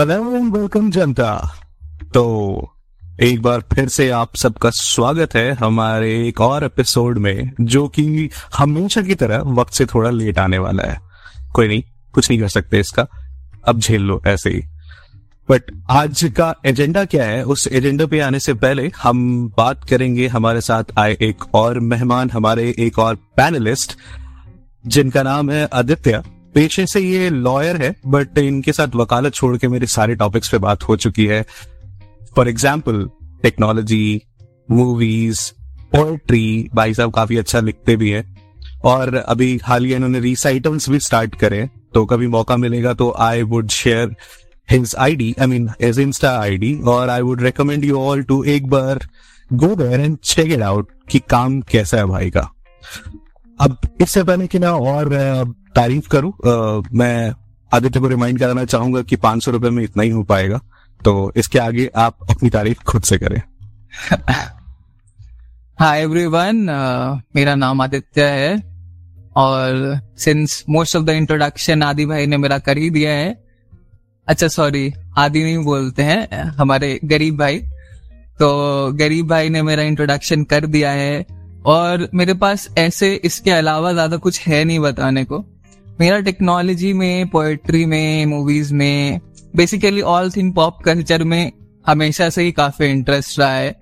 Welcome जनता। तो एक बार फिर से आप सबका स्वागत है हमारे एक और एपिसोड में, जो कि हमेशा की तरह वक्त से थोड़ा लेट आने वाला है। कोई नहीं, कुछ नहीं कर सकते इसका। अब झेल लो ऐसे ही। बट आज का एजेंडा क्या है? उस एजेंडा पे आने से पहले हम बात करेंगे हमारे साथ आए एक और मेहमान, हमारे एक और पैनलिस्ट जिनका नाम है आदित्य। पेशे से ये लॉयर है बट इनके साथ वकालत छोड़ के मेरे सारे टॉपिक्स पे बात हो चुकी है। For example technology movies poetry भाई साहब काफ़ी अच्छा लिखते भी है। और अभी हाल ही इन्होंने रिसाइटल्स भी स्टार्ट करे तो कभी मौका मिलेगा तो I would share his ID I mean his insta ID और I would recommend you all to एक बार go there and check it out कि काम कैसा है भाई का। अब इससे पहले कि मैं और तारीफ़ करूँ मैं आदित्य को रिमाइंड कराना चाहूँगा कि पाँच सौ रुपए में इतना ही हो पाएगा तो इसके आगे आप अपनी तारीफ़ खुद से करें। हाय एवरीवन मेरा नाम आदित्य है, और since most of the introduction Adi भाई ने मेरा कर ही दिया है अच्छा सॉरी आदि नहीं बोलते हैं, हमारे गरीब भाई तो गरीब भाई ने मेरा इंट्रोडक्शन कर दिया है और मेरे पास ऐसे इसके अलावा ज़्यादा कुछ है नहीं बताने को। मेरा टेक्नोलॉजी में पोएट्री में मूवीज़ में basically all thing pop culture में हमेशा से ही काफ़ी इंटरेस्ट रहा है।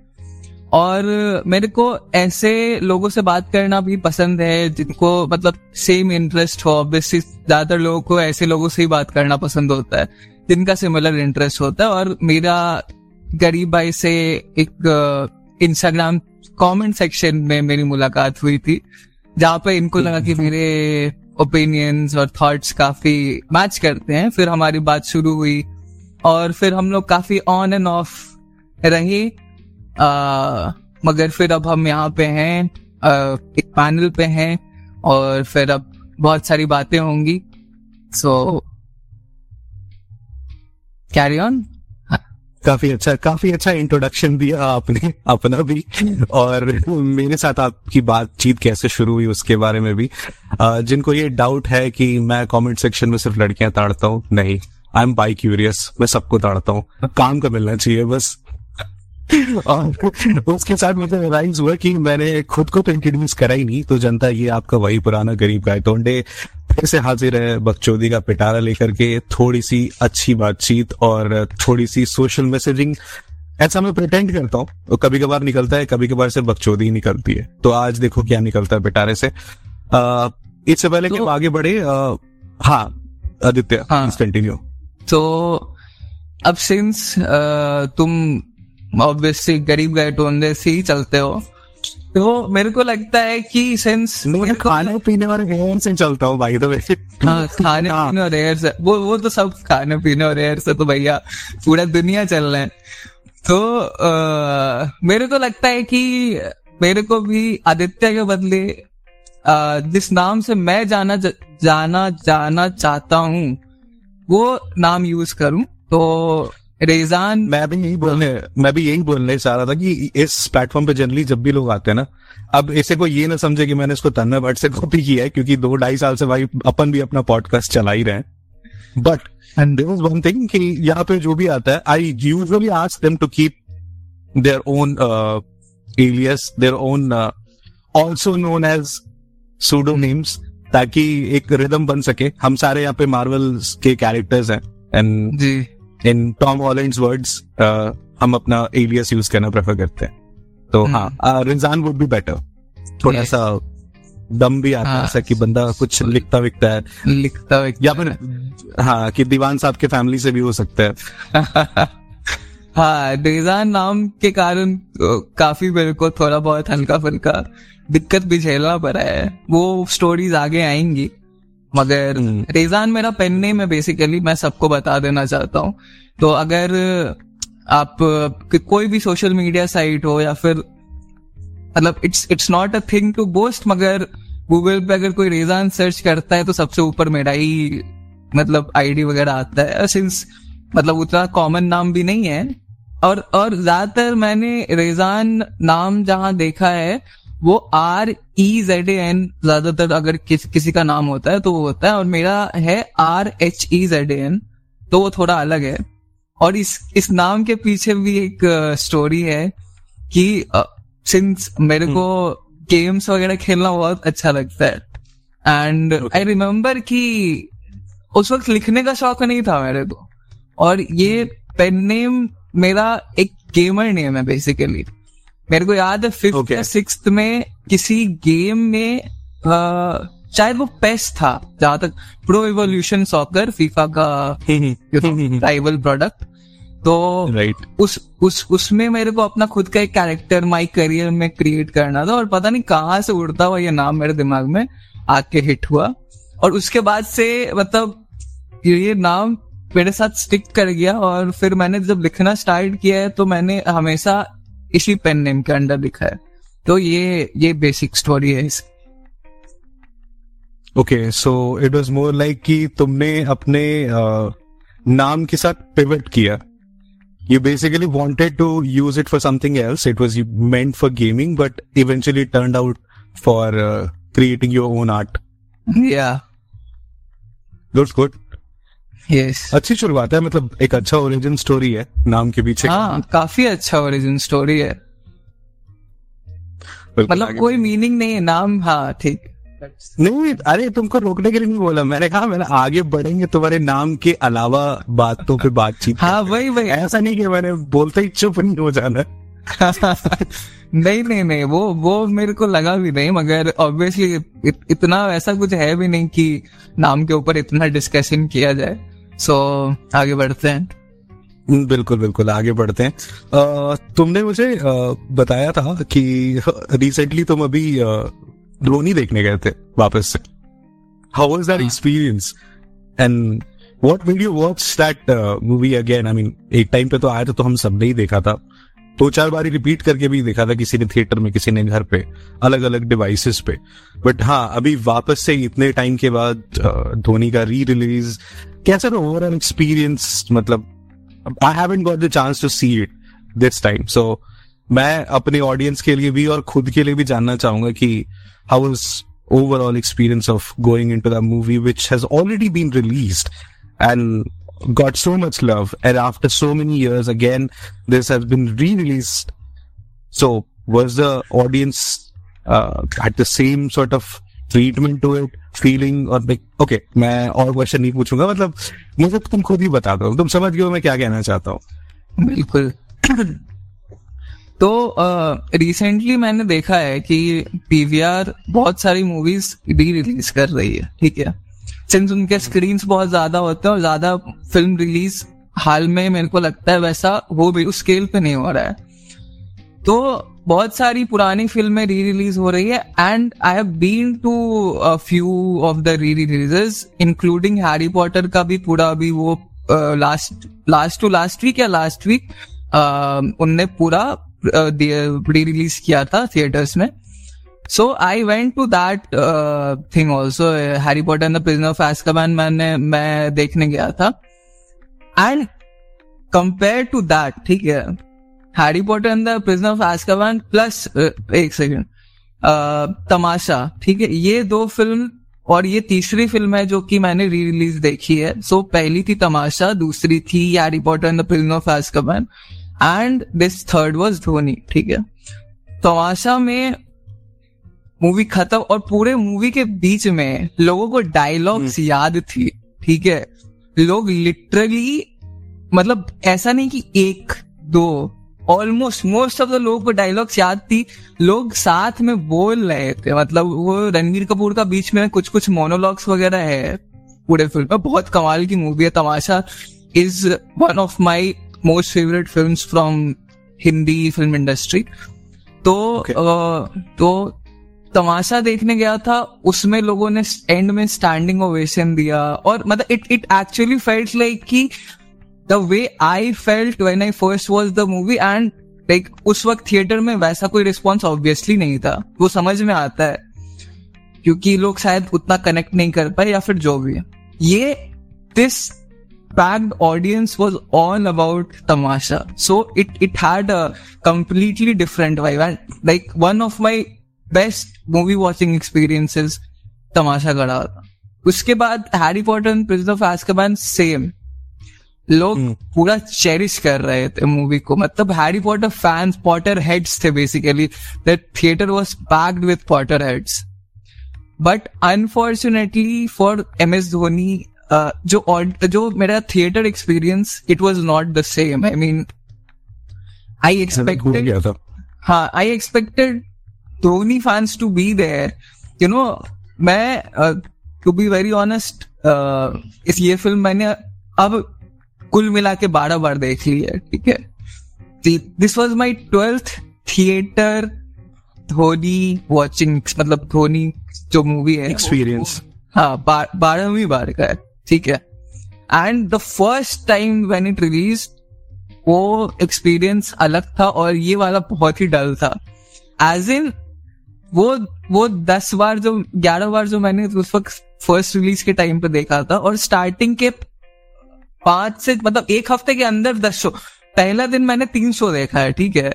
और मेरे को ऐसे लोगों से बात करना भी पसंद है जिनको मतलब सेम इंटरेस्ट हो। ऑब्वियसली ज़्यादातर लोगों को ऐसे लोगों से ही बात करना पसंद होता है, जिनका सिमिलर इंटरेस्ट होता है। और मेरा गरीब भाई से एक इंस्टाग्राम कमेंट सेक्शन में मेरी मुलाकात हुई थी जहाँ पे इनको लगा कि मेरे ओपिनियंस और थॉट्स काफ़ी मैच करते हैं। फिर हमारी बात शुरू हुई और फिर हम लोग काफ़ी ऑन एंड ऑफ़ रहे। आ, मगर फिर अब हम यहाँ पे हैं आ, एक पैनल पे हैं और फिर अब बहुत सारी बातें होंगी। सो कैरी ऑन काफ़ी अच्छा काफ़ी अच्छा इंट्रोडक्शन दिया आपने, अपना भी। और मेरे साथ आपकी बातचीत कैसे शुरू हुई उसके बारे में भी। जिनको ये डाउट है कि मैं कमेंट सेक्शन में सिर्फ़ लड़कियाँ ताड़ता हूँ, नहीं। आई एम बाई क्यूरियस मैं सबको ताड़ता हूँ। काम का मिलना चाहिए, बस। और उसके साथ मुझे रियलाइज़ हुआ कि मैंने खुद को तो इंट्रोड्यूस करा ही नहीं तो जनता, ये आपका वही पुराना गरीब गाय तोंडे। फिर से हाजिर है बकचोदी का पिटारा लेकर के थोड़ी सी अच्छी बातचीत और थोड़ी सी सोशल मैसेजिंग। ऐसा मैं प्रिटेंड करता हूँ कभी कभार निकलता है कभी कभार से बकचोदी ही निकलती है। तो आज देखो क्या निकलता है पिटारे से। इससे पहले तो, कि हम आगे बढ़े आ, हाँ आदित्य हाँ। कंटिन्यू तो अब सिंस तुम ऑब्वियसली गरीब गए टोंदे से ही चलते हो तो मेरे को लगता है कि सेंस खाने पीने और हेयर से चलता हूँ भाई तो वैसे हाँ खाने हाँ. पीने और हेयर से वो वो तो सब खाने पीने और हेयर से तो भैया पूरा दुनिया चल रहा है तो आ, मेरे को लगता है कि मेरे को भी आदित्य के बदले आ, जिस नाम से मैं जाना जाना जाना चाहता हूँ वो नाम यूज़ करूँ तो रेजान मैं भी यही बोलने मैं भी यही बोलने चाह रहा था कि इस प्लेटफॉर्म पे जनरली जब भी लोग आते हैं ना अब इसे को ये ना समझे कि मैंने इसको तन्ना बट से कॉपी किया है क्योंकि दो ढाई साल से भाई अपन भी अपना पॉडकास्ट चला ही रहे हैं। But and there was one thing कि यहाँ पे जो भी आता है I usually ask them to keep their own alias their own also known as pseudo names ताकि एक रिदम बन सके। हम सारे यहाँ पे मार्वल के कैरेक्टर्स हैं एंड जी। इन टॉम हॉलैंड्स वर्ड्स हम अपना एलियस यूज़ करना प्रेफर करते हैं। तो hmm. हाँ रिजान वुड बी बेटर थोड़ा सा दम भी आता है हाँ। ऐसा कि बंदा कुछ लिखता विकता है। लिखता विकता या फिर हाँ। कि दीवान साहब के फैमिली से भी हो सकता है। हाँ रिजान नाम के कारण काफ़ी मेरे को थोड़ा बहुत हल्का फुल्का दिक्कत भी झेलना पड़ा है। वो स्टोरीज आगे आएँगी। मगर हम्म। रेजान मेरा पेन नेम है बेसिकली मैं सबको बता देना चाहता हूँ। तो अगर आप कोई भी सोशल मीडिया साइट हो या फिर मतलब it's it's not a thing to boast मगर गूगल पे अगर कोई रेजान सर्च करता है तो सबसे ऊपर मेरा ही मतलब आईडी वगैरह आता है। सिंस मतलब उतना कॉमन नाम भी नहीं है। और और ज़्यादातर मैंने रेजान नाम जहाँ देखा है वो आर ई जेड एन ज़्यादातर अगर किस, किसी का नाम होता है तो वो होता है और मेरा है R H E Z N तो वो थोड़ा अलग है। और इस इस नाम के पीछे भी एक स्टोरी है कि सिंस मेरे को गेम्स वगैरह खेलना बहुत अच्छा लगता है। एंड आई रिमेम्बर कि उस वक्त लिखने का शौक नहीं था मेरे को। और ये पेन नेम मेरा एक गेमर नेम है बेसिकली मेरे को याद है फिफ्थ Okay. या सिक्स में किसी गेम में शायद वो पेस था जहाँ तक प्रो इवोल्यूशन सॉकर फीफा का राइवल प्रोडक्ट तो राइट उस उस उसमें मेरे को अपना खुद का एक कैरेक्टर माई करियर में क्रिएट करना था और पता नहीं कहाँ से उड़ता हुआ ये नाम मेरे दिमाग में आके हिट हुआ। और उसके बाद से मतलब ये नाम मेरे साथ स्टिक कर गया और फिर मैंने जब लिखना स्टार्ट किया है तो मैंने हमेशा इसी पेन नेम के अंडर लिखा है। तो ये ये बेसिक स्टोरी है okay so it was more like कि तुमने अपने नाम के साथ पिवट किया। You basically wanted to use it for something else it was meant for gaming but eventually turn out for creating your own art या that's good yes अच्छी शुरुआत है मतलब एक अच्छा ओरिजिन स्टोरी है नाम के पीछे। हाँ काफ़ी अच्छा ओरिजिन स्टोरी है। मतलब कोई मीनिंग नहीं है नाम हाँ ठीक। नहीं अरे तुमको रोकने के लिए नहीं बोला मैंने कहा मैंने आगे बढ़ेंगे तुम्हारे नाम के अलावा बातों पे बातचीत हाँ वही वही। ऐसा नहीं कि मैंने बोलते ही चुप नहीं हो जाना। नहीं नहीं नहीं वो वो मेरे को लगा भी नहीं मगर ऑब्वियसली इत, इतना ऐसा कुछ है भी नहीं कि नाम के ऊपर इतना डिस्कशन किया जाए। सो so, आगे बढ़ते हैं। हम्म, बिल्कुल बिल्कुल आगे बढ़ते हैं। अ, तुमने मुझे अ, बताया था कि रिसेंटली तुम अभी धोनी देखने गए थे वापस से। How was that. Experience and what made you watch that movie again I mean एक टाइम पे तो आया था तो हम सबने ही देखा था। दो तो चार बार रिपीट करके भी देखा था किसी ने थिएटर में किसी ने घर पे अलग अलग डिवाइसेस पे। बट हाँ अभी वापस से इतने टाइम के बाद धोनी का री रिलीज़ कैसा था ओवरऑल एक्सपीरियंस मतलब I haven't got the chance to see it this time so मैं अपने ऑडियंस के लिए भी और खुद के लिए भी जानना चाहूँगा कि how is overall experience of going into the movie which has already been released and got so much love and after so many years again this has been re so was the audience at the same sort of treatment to it feeling or like okay मैं और question नहीं पूछूँगा मतलब मुझे तुम खुद ही बता दो तुम समझ गए मैं क्या कहना चाहता हूँ। बिल्कुल। तो रिसेंटली uh, मैंने देखा है कि पीवीआर बहुत सारी मूवीज़ री रिलीज़ कर रही है ठीक है? सिंस उनके स्क्रीन बहुत ज़्यादा होते हैं और ज़्यादा फ़िल्म रिलीज़ हाल में मेरे को लगता है वैसा वो भी उस स्केल पे नहीं हो रहा है। तो बहुत सारी पुरानी फ़िल्में री रिलीज़ हो रही है and I have been to few of the re releases including Harry Potter का भी पूरा अभी वो last last to last week या लास्ट वीक उनने पूरा री रिलीज़ किया था थिएटर्स में। So I went to that thing also Harry Potter and the prison of Azkaban मैंने, मैं देखने गया था। एंड कंपेयर टू दैट ठीक है Harry Potter and the prison of Azkaban plus एक सेकेंड तमाशा ठीक है? ये दो फ़िल्म और ये तीसरी फ़िल्म है जो कि मैंने री रिलीज़ देखी है. सो so, पहली थी तमाशा दूसरी थी Harry Potter and the prison of Azkaban and this third was Dhoni ठीक है? तमाशा में मूवी खत्म और पूरे मूवी के बीच में लोगों को डायलॉग्स याद थी ठीक है? लोग लिटरली मतलब ऐसा नहीं कि एक दो ऑलमोस्ट मोस्ट ऑफ़ द लोगों को डायलॉग्स याद थी। लोग साथ में बोल रहे थे। मतलब वो रणवीर कपूर का बीच में कुछ कुछ मोनोलॉग्स वगैरह है पूरे फ़िल्म में। बहुत कमाल की मूवी है। Tamasha is one of my most favourite film from Hindi film industry तो Okay. अ, तो तमाशा देखने गया था। उसमें लोगों ने एंड में स्टैंडिंग ओवेशन दिया। और मतलब it it actually felt like कि the way I felt when I first was the movie and like उस वक्त थिएटर में वैसा कोई रिस्पॉन्स ऑब्वियसली नहीं था। वो समझ में आता है। क्योंकि लोग शायद उतना कनेक्ट नहीं कर पाए या फिर जो भी ये this packed audience was all about tamasha so, it it had a completely different vibe and, like, one of my best movie watching experiences tamasha का था उसके बाद Harry Potter and prison of Azkaban same लोग हम्म। पूरा cherish कर रहे थे movie को। मतलब Harry Potter fans Potter heads थे basically that theatre was packed with Potter heads but unfortunately for M S Dhoni जो जो मेरा theatre experience it was not the same I mean I expected हाँ I expected Dhoni fans to be there you know मैं to be very honest इस ये film मैंने अब कुल मिला के बारह बार देख ली है ठीक है? This was my twelfth theatre Dhoni watching मतलब धोनी जो मूवी है Experience. हाँ बारहवीं बार का है ठीक है? And the first time when it release वो एक्सपीरियंस अलग था और ये वाला बहुत ही डल था। एज इन वो वो दस बार जो ग्यारह बार जो मैंने उस वक्त फ़र्स्ट रिलीज़ के टाइम पे देखा था और स्टार्टिंग के पाँच से मतलब एक हफ़्ते के अंदर दस शो पहला दिन मैंने तीन शो देखा है ठीक है?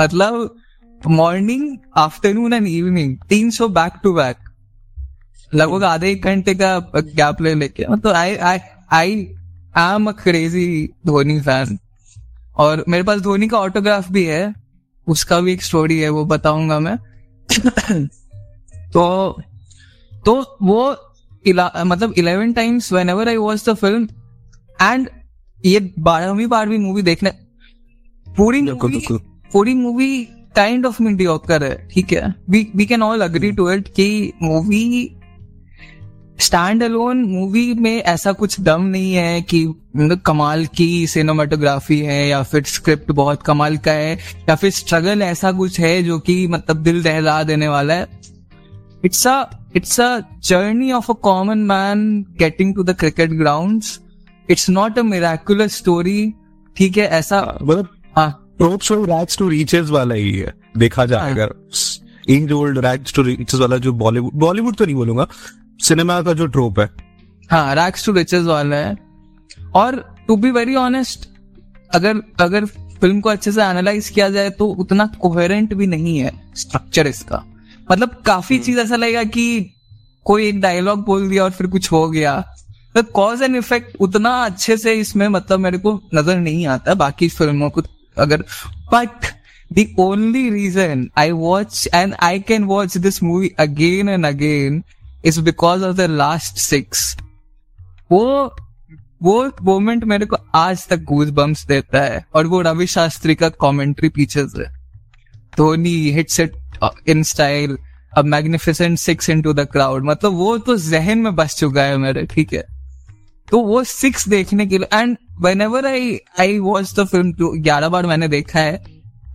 मतलब मॉर्निंग आफ्टरनून एंड इवनिंग तीन शो बैक टू बैक लगभग आधे एक घंटे का गैप ले लेके। मतलब I I I am a crazy Dhoni fan और मेरे पास धोनी का ऑटोग्राफ भी है। उसका भी एक स्टोरी है वो बताऊँगा मैं। तो तो वो इला, मतलब eleven times whenever I watch the film and ये बारहवीं बारहवीं मूवी देखने पूरी बिल्कुल। पूरी मूवी काइंड ऑफ़ मीडियोकर है ठीक है? We we can all agree to it कि मूवी स्टैंड अलोन मूवी में ऐसा कुछ दम नहीं है कि मतलब कमाल की सिनेमाटोग्राफी है या फिर स्क्रिप्ट बहुत कमाल का है या फिर स्ट्रगल ऐसा कुछ है जो कि मतलब दिल दहला देने वाला है। It's a it's a journey of a common man getting to the cricket ground it's not a miraculous story ठीक है ऐसा मतलब हाँ। ट्रोप्स और रैग्स टू रीचेस वाला ही है देखा जाए हाँ। अगर। As old rags to riches वाला जो बॉलीवुड बॉलीवुड तो नहीं बोलूँगा सिनेमा का जो ट्रोप है। हाँ रैक्स टू रिचेस वाला है। और टू बी वेरी ऑनेस्ट अगर अगर फ़िल्म को अच्छे से एनालाइज किया जाए तो उतना कोहेरेंट भी नहीं है स्ट्रक्चर इसका। मतलब काफ़ी चीज़ ऐसा लगेगा कि कोई एक डायलॉग बोल दिया और फिर कुछ हो गया। कॉज एंड इफ़ेक्ट उतना अच्छे से इसमें मतलब मेरे को नज़र नहीं आता, बाकी फ़िल्मों को अगर but the only reason I watch and I can watch this movie again and again is because of the last six. वो वो मोमेंट मेरे को आज तक गूज बम्स देता है और वो रवि शास्त्री का कमेंट्री पीछे से। Dhoni hits in style a magnificent six into the crowd मतलब वो तो जहन में बस चुका है मेरे, ठीक है? तो वो सिक्स देखने के लिए and whenever I I watch the film ग्यारह बार मैंने देखा है।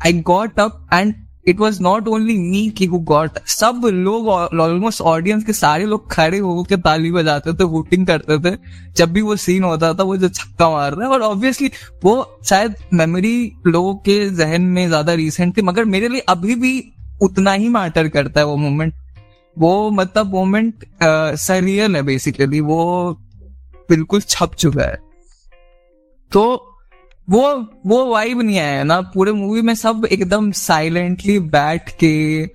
I got up and it was not only me की गॉट सब लोग ऑलमोस्ट ऑडियंस के सारे लोग खड़े होकर ताली बजाते थे वोटिंग करते थे। जब भी वो सीन होता था, वो जो छक्का मार रहा है, और ऑब्वियसली वो शायद मेमोरी लोगों के जहन में ज़्यादा रिसेंट थी, मगर मेरे लिए अभी भी उतना ही मैटर करता है वो मोमेंट वो मतलब मोमेंट सरियल है बेसिकली वो बिल्कुल छप चुका है। तो वो वो वाइब नहीं आया ना। पूरे मूवी में सब एकदम साइलेंटली बैठ के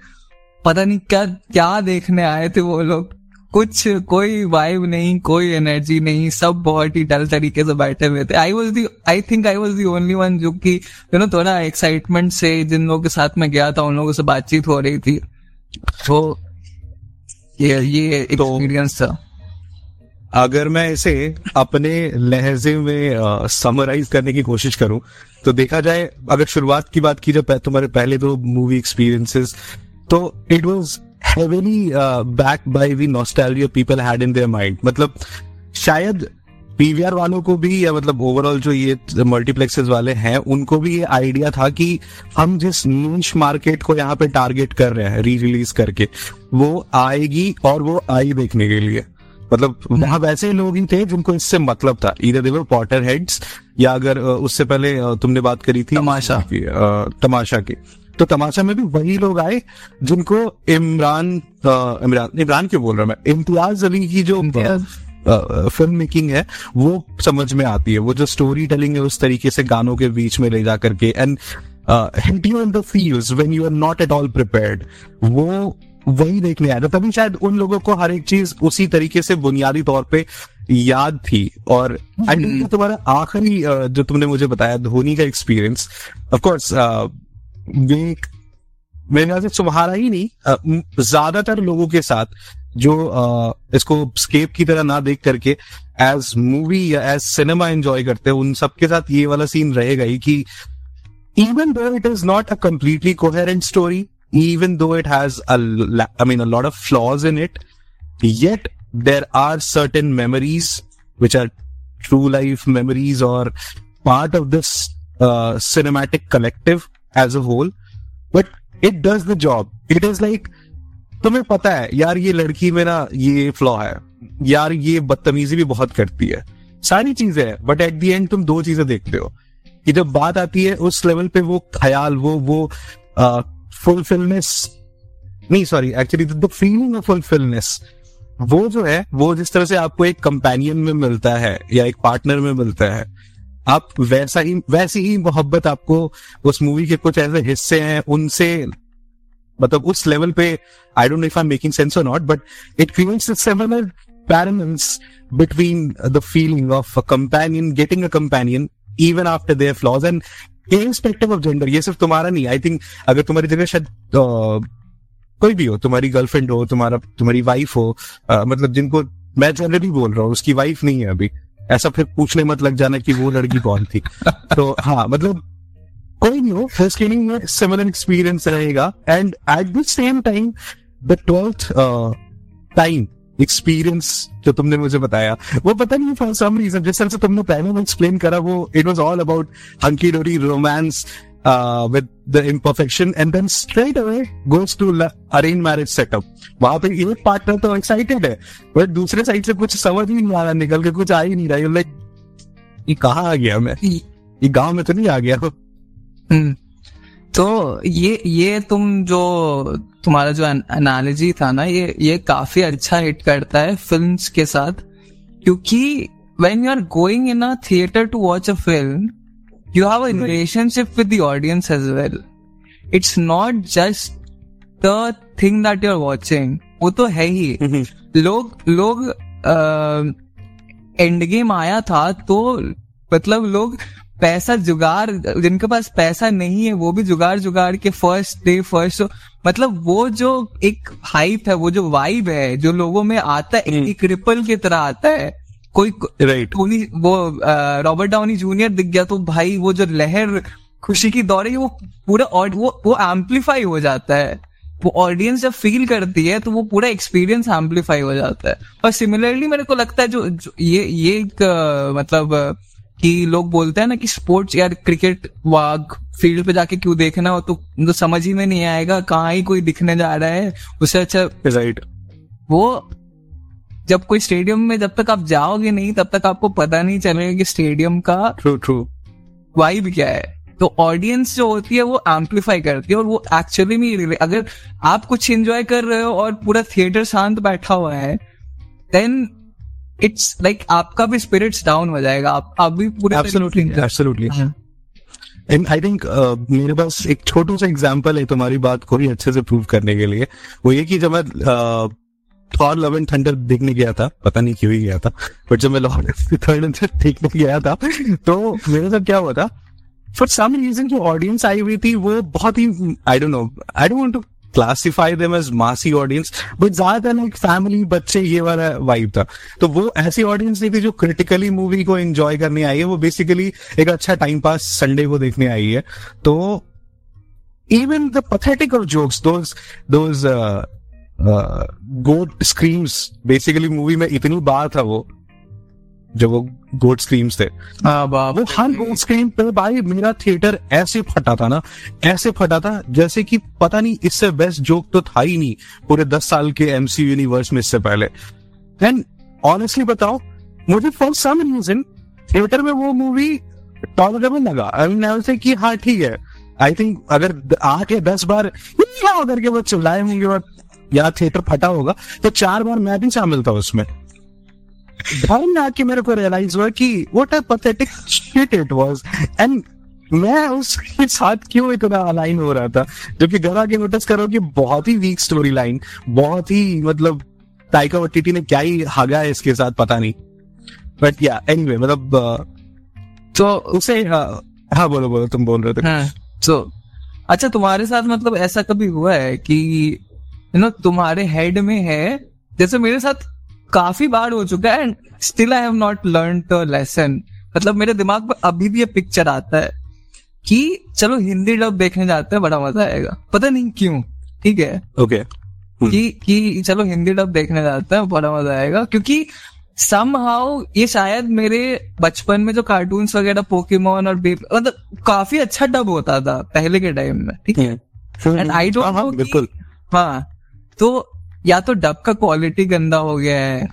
पता नहीं क्या क्या देखने आए थे वो लोग। कुछ कोई वाइब नहीं कोई एनर्जी नहीं सब बहुत ही डल तरीके से बैठे हुए थे। I was the I think I was the only one जो कि यू नो थोड़ा एक्साइटमेंट से जिन लोगों के साथ में गया था उन लोगों से बातचीत हो रही थी। तो ये ये एक्सपीरियंस था। अगर मैं इसे अपने लहजे में समराइज करने की कोशिश करूँ तो देखा जाए, अगर शुरुआत की बात की जाए तुम्हारे पहले दो मूवी एक्सपीरियंसेस तो it was heavily back by we nostalgia people had in their mind मतलब शायद पीवीआर वालों को भी, या मतलब ओवरऑल जो ये मल्टीप्लेक्सेस वाले हैं, उनको भी ये आइडिया था कि हम जिस नीश मार्केट को यहाँ पे टारगेट कर रहे हैं री रिलीज़ करके, वो आएगी और वो आई देखने के लिए। मतलब वहाँ वैसे ही लोग ही थे जिनको इससे मतलब था। इधर देवर पॉटर हेड्स या अगर उससे पहले तुमने बात करी थी तमाशा। की, तमाशा की। तो तमाशा में भी वही लोग आए जिनको इमरान इमरान इमरान क्यों बोल रहा हूँ मैं? इम्तियाज़ अली की जो फ़िल्म मेकिंग है वो समझ में आती है। वो जो स्टोरी टेलिंग है उस तरीके से गानों के बीच में ले जा करके and hit you in the feels when you are not at all prepared वो वही देखने आया। था तभी शायद उन लोगों को हर एक चीज़ उसी तरीके से बुनियादी तौर पे याद थी। और आई तुम्हारा आखिरी जो तुमने मुझे बताया धोनी का एक्सपीरियंस ऑफ़ कोर्स वे मेरे ख्याल से तुम्हारा ही नहीं ज़्यादातर लोगों के साथ जो अ, इसको स्केप की तरह ना देख करके एज मूवी या एज सिनेमा एंजॉय करते हैं उन सबके साथ ये वाला सीन रहेगा ही कि even though it is not a completely coherent story, even though it has a, I mean, a lot of flaws in it, yet there are certain memories which are true life memories or part of this uh, cinematic collective as a whole. But it does the job. It is like तुम्हें पता है यार ये लड़की में ना ये flaw है यार ये बदतमीजी भी बहुत करती है सारी चीज़ें हैं बट एट द एंड तुम दो चीज़ें देखते हो कि जब बात आती है उस लेवल पे वो ख्याल वो वो फुलफिलनेस नहीं sorry actually the feeling of fulfilness वो जो है, वो जिस तरह से आपको एक कंपेनियन में मिलता है, या एक पार्टनर में मिलता है, आप वैसा ही, वैसी ही मोहब्बत आपको उस मूवी के कुछ ऐसे हिस्से हैं, उनसे मतलब उस लेवल पे I don't know if I am making sense और not but it creates similar parallels between the feeling of a companion getting a companion even after their flaws and irrespective of gender ये सिर्फ़ तुम्हारा नहीं I think अगर तुम्हारी जगह शायद कोई भी हो तुम्हारी गर्लफ्रेंड हो तुम्हारा तुम्हारी वाइफ हो अ, मतलब जिनको मैं जनरली बोल रहा हूँ उसकी वाइफ नहीं है अभी। ऐसा फिर पूछने मत लग जाना कि वो लड़की कौन थी। तो हाँ मतलब कोई नहीं हो फ़र्स्ट ट्रेनिंग में सिमिलर एक्सपीरियंस रहेगा। And at the same time the twelfth time experience जो तुमने मुझे बताया। वो पता नहीं फॉर सम रीजन जिस तरह से तुमने पहले में एक्सप्लेन करा, वो it was all about hunky dory romance with the imperfection and then straight away goes to arrange marriage setup वहाँ पे एक पार्टनर तो एक्साइटेड है बट दूसरे साइड से कुछ समझ ही नहीं आ रहा, निकल के कुछ आ ही नहीं रहा। लाइक ये कहाँ आ गया मैं? ये गाँव में तो नहीं आ गया। हम्म। तो ये ये तुम जो तुम्हारा जो एनालॉजी था ना ये ये काफ़ी अच्छा हिट करता है फिल्म्स के साथ। क्योंकि when you are going in a theatre to watch a film you have a relationship with the audience as well it's not just the thing that you are watching वो तो है ही। लोग लोग एंड गेम आया था तो मतलब लोग पैसा जुगाड़ जिनके पास पैसा नहीं है वो भी जुगाड़ जुगाड़ के फ़र्स्ट डे फ़र्स्ट मतलब वो जो एक हाइप है वो जो वाइब है जो लोगों में आता है एक रिपल की तरह आता है। कोई राइट टोनी वो रॉबर्ट डाउनी जूनियर दिख गया तो भाई वो जो लहर खुशी की दौरे वो पूरा और वो वो एम्पलीफाई हो जाता है। वो ऑडियंस जब फील करती है तो वो पूरा एक्सपीरियंस एम्पलीफाई हो जाता है। और सिमिलरली मेरे को लगता है जो, जो ये ये एक मतलब कि लोग बोलते हैं ना कि स्पोर्ट्स यार क्रिकेट वाग फ़ील्ड पे जाके क्यों देखना हो तो, तो समझ ही में नहीं आएगा कहाँ ही कोई दिखने जा रहा है उससे अच्छा राइट वो जब कोई स्टेडियम में जब तक आप जाओगे नहीं तब तक आपको पता नहीं चलेगा कि स्टेडियम का ट्रू ट्रू वाइब क्या है। तो ऑडियंस जो होती है वो एम्पलीफाई करती है और वो एक्चुअली में अगर आप कुछ एंजॉय कर रहे हो और पूरा थिएटर शांत बैठा हुआ है देन इट्स लाइक आपका भी स्पिरिट्स डाउन हो जाएगा। आप आप भी पूरे absolutely absolutely. And I think मेरे पास एक छोटू सा एग्जांपल है तुम्हारी बात को ही अच्छे से प्रूव करने के लिए। वो ये कि जब मैं थॉर लव एंड थंडर देखने गया था पता नहीं क्यों ही गया था बट जब मैं लॉर्ड थंडर देखने गया था तो मेरे साथ क्या हुआ था? फॉर सम रीजन जो ऑडियंस आई हुई थी वो बहुत ही I don't know I don't want to classify them as massy audience but ज़्यादातर लाइक फैमिली बच्चे ये वाला वाइब था। तो वो ऐसी ऑडियंस नहीं थी जो क्रिटिकली मूवी को एंजॉय करने आई है वो बेसिकली एक अच्छा टाइम पास संडे को देखने आई है। तो even of jokes those those uh, uh, goat screams basically movie में इतनी बार था वो जब वो गोट स्क्रीम्स थे। वो हर गोट स्क्रीम पे भाई मेरा थिएटर ऐसे फटा था ना, ऐसे फटा था, जैसे कि पता नहीं इससे बेस्ट जोक तो था ही नहीं, पूरे दस साल के एमसी यूनिवर्स में इससे पहले। एंड ऑनेस्टली बताओ मुझे फॉर सम रीजन थिएटर में वो मूवी टॉलरेबल लगा। आई मीन से कि हाँ ठीक है। आई थिंक अगर या दस बार क्या करके वो चिल्लाए होंगे और या थिएटर फटा होगा तो चार बार मैं भी शामिल था उसमें। घर में आके मेरे को रियलाइज़ हुआ कि what a pathetic shit it was and मैं उसके साथ क्यों इतना अलाइन हो रहा था? जबकि घर आके नोटिस करो कि बहुत ही वीक स्टोरी लाइन बहुत ही मतलब टाइका वटीटी ने क्या ही हागा है इसके साथ पता नहीं. बट या एनीवे मतलब uh, तो उसे uh, हाँ बोलो बोलो तुम बोल रहे थे हाँ. तो अच्छा तुम्हारे साथ मतलब ऐसा कभी हुआ है कि यू नो तुम्हारे हेड में है जैसे मेरे साथ काफ़ी बार हो चुका है and still I have not learn the lesson मतलब मेरे दिमाग में अभी भी ये पिक्चर आता है कि चलो हिंदी डब देखने जाते हैं बड़ा मज़ा आएगा। पता नहीं क्यों ठीक है? Okay okay. Hmm. कि कि चलो हिंदी डब देखने जाते हैं बड़ा मज़ा आएगा क्योंकि सम हाउ ये शायद मेरे बचपन में जो कार्टून्स वगैरह पोकेमोन और बेब मतलब काफ़ी अच्छा डब होता था पहले के टाइम में ठीक है? एंड आई डोंट बिल्कुल। हाँ तो या तो डब का क्वालिटी गंदा हो गया है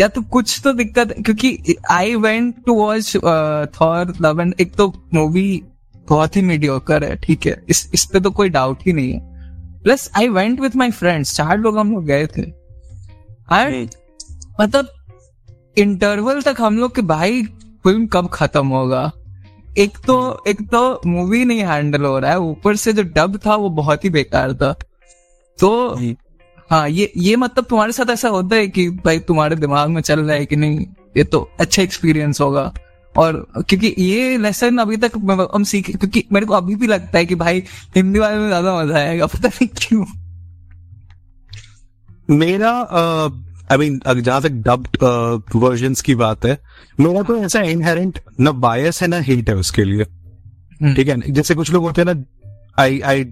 या तो कुछ तो दिक्कत क्योंकि I went to watch Thor love and एक तो मूवी बहुत ही मीडियोकर है ठीक है इस इस पे तो कोई डाउट ही नहीं है। Plus I went with my friends चार लोग हम लोग गए थे। मतलब इंटरवल तक हम लोग के भाई फ़िल्म कब खत्म होगा? एक तो एक तो मूवी नहीं हैंडल हो रहा है ऊपर से जो डब था वो बहुत ही बेकार था। तो हाँ ये ये मतलब तुम्हारे साथ ऐसा होता है कि भाई तुम्हारे दिमाग में चल रहा है कि नहीं ये तो अच्छा एक्सपीरियंस होगा। और क्योंकि ये लेसन अभी तक हम सीखे क्योंकि मेरे को अभी भी लगता है कि भाई हिंदी वाले में ज़्यादा मज़ा आएगा पता नहीं क्यों। मेरा आई मीन जहाँ तक डब्ड वर्जन की बात है मेरा तो ऐसा इनहेरेंट न बायस है ना हेट है उसके लिए। हम्म। ठीक है जैसे कुछ लोग होते हैं ना I I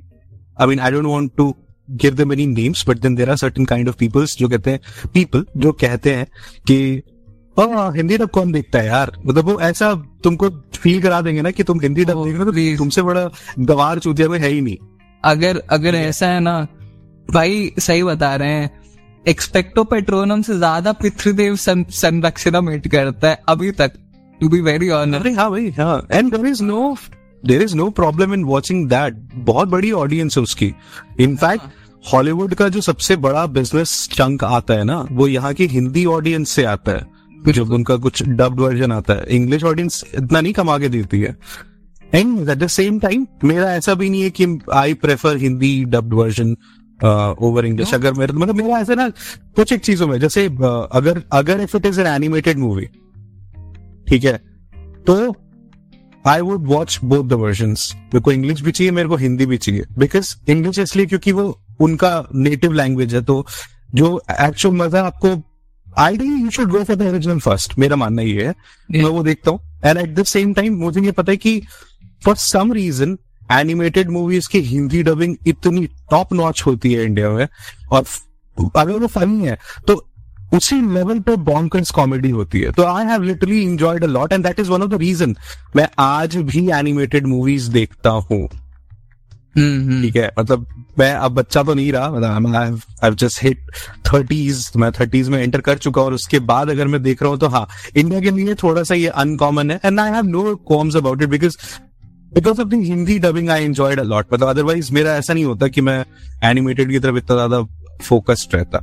I mean I don't want to give them any names but then there are certain kind of peoples जो कहते हैं पीपल जो कहते हैं कि "हाँ, हिंदी डब कौन देखता है यार? मतलब वो ऐसा तुमको फील करा देंगे ना कि तुम हिंदी डब देख रहे हो तो तुमसे बड़ा गवार चूतिया कोई है ही नहीं। अगर अगर ऐसा है ना भाई सही बता रहे हैं एक्सपेक्टो पेट्रोनम से ज़्यादा पितृदेव सं, संरक्षणम हिट करता है अभी तक टू बी वेरी ऑनर हाँ भाई हाँ। And there is no there is no problem in watching that बहुत बड़ी ऑडियंस है उसकी। इनफैक्ट हॉलीवुड का जो सबसे बड़ा बिज़नेस चंक आता है ना वो यहाँ की हिंदी ऑडियंस से आता है। जब उनका कुछ डब्ड वर्जन आता है। इंग्लिश ऑडियंस इतना नहीं कमा के देती है। And at the same time मेरा ऐसा भी नहीं है कि I prefer Hindi dubbed version over English अगर मेरे मतलब मेरा ऐसा ना कुछ एक चीज़ों में जैसे uh, अगर अगर if it is an animated movie ठीक है तो I would watch both the version मेरे को इंग्लिश भी चाहिए मेरे को हिंदी भी चाहिए। बिकॉज़ इंग्लिश इसलिए क्योंकि वो उनका नेटिव लैंग्वेज है तो जो एक्चुअल मज़ा आपको ideally you should go for the original first मेरा मानना ये है। मैं वो देखता हूँ। And at the same time मुझे ये पता है कि for some reason animated movies की हिंदी डबिंग इतनी टॉप नॉच होती है इंडिया में। और अगर वो फनी है तो उसी लेवल पे बॉन्कर्स कॉमेडी होती है। तो I have literally enjoyed a lot and that is one of the reason मैं आज भी एनिमेटेड मूवीज़ देखता हूँ। ठीक है? मतलब मैं अब बच्चा तो नहीं रहा मतलब आई जस्ट हिट थर्टीज मैं थर्टीज में एंटर कर चुका और उसके बाद अगर मैं देख रहा हूँ तो हाँ इंडिया के लिए थोड़ा सा ये अनकॉमन है and I have no qualms about it because because of the Hindi dubbing I enjoyed a lot मतलब अदरवाइज़ मेरा ऐसा नहीं होता कि मैं एनिमेटेड की तरफ़ इतना ज़्यादा फोकस्ड रहता।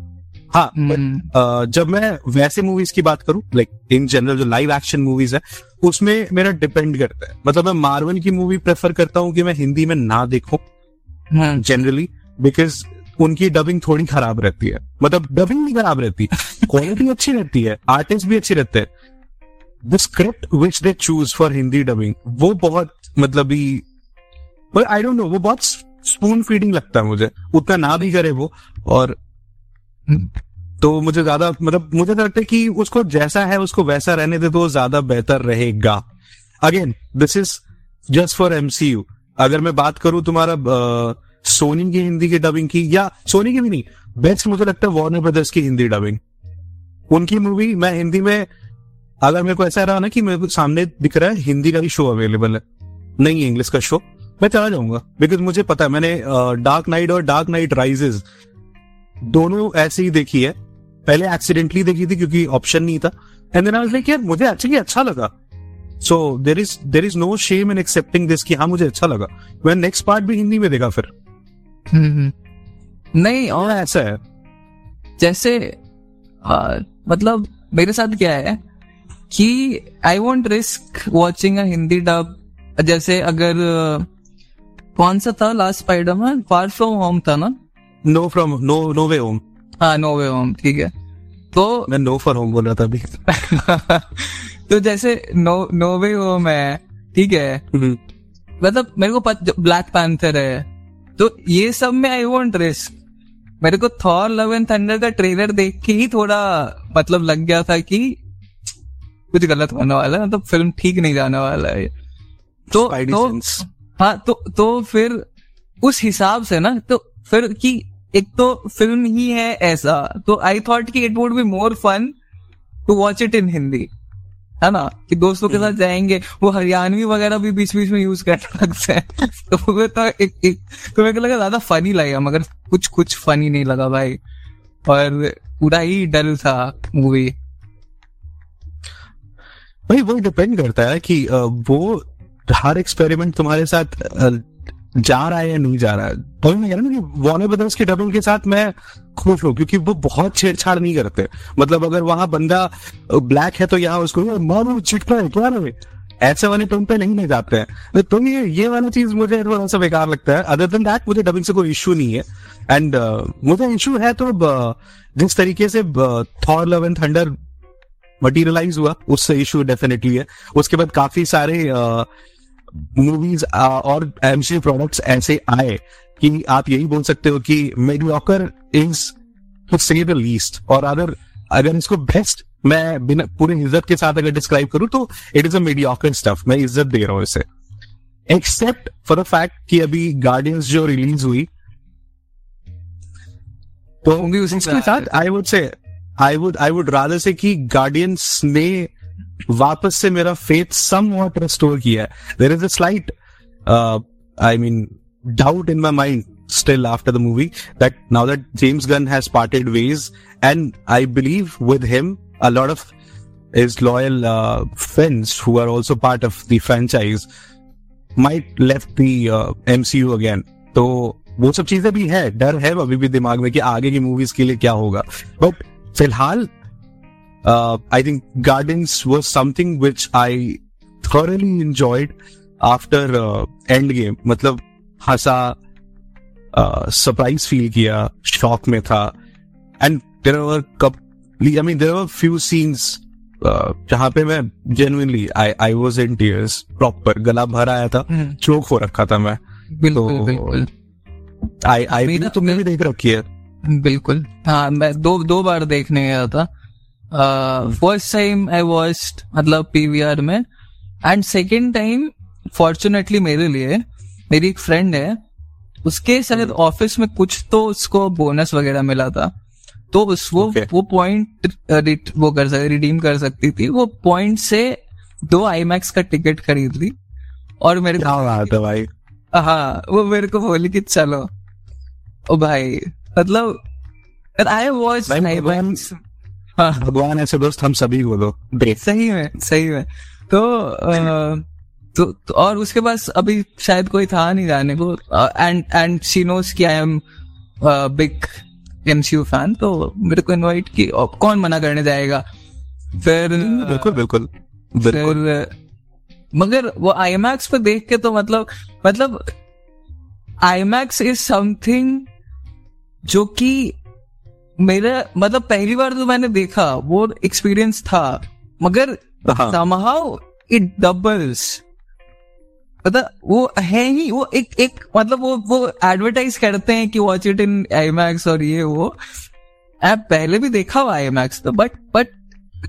हाँ but, uh, जब मैं वैसे मूवीज़ की बात करूँ लाइक इन जनरल जो लाइव एक्शन मूवीज़ है उसमें मेरा डिपेंड करता है। मतलब मैं मार्वल की मूवी प्रेफर करता हूँ कि मैं हिंदी में ना देखूँ जनरली बिकॉज़ उनकी डबिंग थोड़ी खराब रहती है। मतलब डबिंग नहीं खराब रहती क्वालिटी अच्छी रहती है आर्टिस्ट भी अच्छे रहते हैं। The script which they choose for Hindi dubbing वो बहुत मतलब आई डोंट नो वो बहुत स्पून फीडिंग लगता है मुझे। उतना ना भी करे वो और तो मुझे ज़्यादा मतलब मुझे तो लगता है कि उसको जैसा है, उसको वैसा रहने दे तो ज़्यादा बेहतर रहेगा। Again this is just for MCU अगर मैं बात करूँ तुम्हारा सोनी की हिंदी की डबिंग की, या सोनी की भी नहीं बेस्ट मुझे लगता है वार्नर ब्रदर्स की हिंदी डबिंग उनकी मूवी मैं हिंदी में, अगर मेरे को ऐसा रहा ना कि मेरे को सामने दिख रहा है, हिंदी का भी शो अवेलेबल है। नहीं इंग्लिश का शो मैं चला जाऊँगा बिकॉज़ मुझे पता है, मैंने डार्क नाइट और डार्क नाइट राइजेस दोनों ऐसे ही देखी है। पहले एक्सीडेंटली देखी थी क्योंकि ऑप्शन नहीं था। एंड देन आई लाइक यार मुझे एक्चुअली अच्छा लगा। So there is there is no shame in accepting this कि हाँ मुझे अच्छा लगा। मैं नेक्स्ट पार्ट भी हिंदी में देखा फिर। नहीं और और ऐसा है। जैसे आ, मतलब मेरे साथ क्या है कि I won't risk watching a Hindi dub जैसे अगर कौन सा था? Last Spiderman far from home था ना? No from no no way home हाँ नो वे होम ठीक है। तो मैं नो फॉर होम बोल रहा था अभी। तो जैसे नो नो वे होम है ठीक है। हम्म, मतलब मेरे को ब्लैक पैंथर है। तो ये सब में आई वॉन्ट रिस्क मेरे को थॉर लव एंड थंडर का ट्रेलर देख के ही थोड़ा मतलब लग गया था कि कुछ गलत होने वाला है मतलब फ़िल्म ठीक नहीं जाने वाला है। तो तो हाँ तो तो फिर उस हिसाब से ना तो फिर कि एक तो फ़िल्म ही है ऐसा तो आई थॉट कि it would be more fun to watch it in Hindi है ना? कि दोस्तों के साथ जाएँगे वो हरियाणवी वगैरह भी बीच बीच में यूज़ करने लगते हैं। तो तो एक, एक तो मेरे को लगा ज़्यादा फनी लगेगा मगर कुछ कुछ फनी नहीं लगा भाई। और पूरा ही डल था मूवी भाई वो डिपेंड करता है कि वो हर एक्सपेरिमेंट तुम्हारे साथ जा रहा है या नहीं जा रहा है? तो मैं कह रहा हूँ कि वार्नर ब्रदर्स के डबिंग के साथ मैं खुश हूँ क्योंकि वो बहुत छेड़छाड़ नहीं करते। मतलब अगर वहाँ बंदा ब्लैक है तो यहाँ उसको "ये मानो चिटका है क्या ना ऐसे वाले टोन पे नहीं ले जाते हैं। तो ये ये वाला चीज़ मुझे थोड़ा सा बेकार लगता है। अदर देन दैट मुझे डबिंग से कोई इश्यू नहीं है। एंड uh, मुझे इश्यू है तो अ, जिस तरीके से Thor love and thunder materialize हुआ उससे इशू डेफिनेटली है। उसके बाद काफ़ी सारे मूवीज़ और एमसीयू प्रोडक्ट्स ऐसे आए कि आप यही बोल सकते हो कि mediocre is to say the least और अगर अगर इसको बेस्ट मैं बिना पूरे इज़्ज़त के साथ अगर डिस्क्राइब करूँ तो it is a mediocre stuff मैं इज़्ज़त दे रहा हूँ इसे। एक्सेप्ट फॉर द फैक्ट कि अभी गार्डियंस जो रिलीज़ हुई तो उसके साथ I would say I would I would rather say कि गार्डियंस ने वापस से मेरा फेथ सम वॉट रिस्टोर किया है। There is a I mean doubt in my mind still after the movie that now that James Gunn has parted ways and I believe with him a lot of his loyal friends who are also part of the franchise might left the M C U again तो वो सब चीज़ें भी है, डर है अभी भी दिमाग में कि आगे की मूवीज़ के लिए क्या होगा। बट फ़िलहाल I think guardians was something which I thoroughly enjoyed after uh, game मतलब हंसा सरप्राइज़ फील किया शॉक में था। And there are I mean there are few scenes जहाँ पे मैं genuinely I I was in tears proper गला भर आया था हम्म, चोक हो रखा था मैं। बिल्कुल तो- बिल्कुल। आई आई तुमने भी देख रखी है। बिल्कुल। हाँ मैं दो दो बार देखने गया था। फ़र्स्ट टाइम आई वॉच्ड मतलब पीवीआर में. एंड सेकेंड टाइम फॉर्चुनेटली मेरे लिए मेरी एक फ्रेंड है उसके शायद ऑफ़िस में कुछ तो उसको बोनस वगैरह मिला था. तो उस वो Okay. वो पॉइंट वो कर सकती रिडीम कर सकती थी. वो पॉइंट से दो आई मैक्स का टिकट खरीद ली. और मेरे क्या बात है भाई. हाँ वो मेरे को बोली कि चलो. ओ भाई मतलब आई वॉच भगवान- हाँ। भगवान ऐसे दोस्त हम सभी को दो। सही में सही में। तो अ, तो, तो और उसके पास अभी शायद कोई था नहीं जाने को। एंड एंड शी नोस कि I am big MCU fan तो मेरे को इनवाइट की और कौन मना करने जाएगा? फिर बिल्कुल बिल्कुल बिल्कुल। फिर मगर वो आईमैक्स पे देख के तो मतलब मतलब आईमैक्स इज़ समथिंग जो कि मेरा मतलब पहली बार जो मैंने देखा वो एक्सपीरियंस था। मगर हाँ। इट डबल्स मतलब वो है ही वो एक एक मतलब वो वो एडवर्टाइज करते हैं कि वॉच इट इन आईमैक्स और ये वो। ऐप पहले भी देखा हुआ आईमैक्स तो बट बट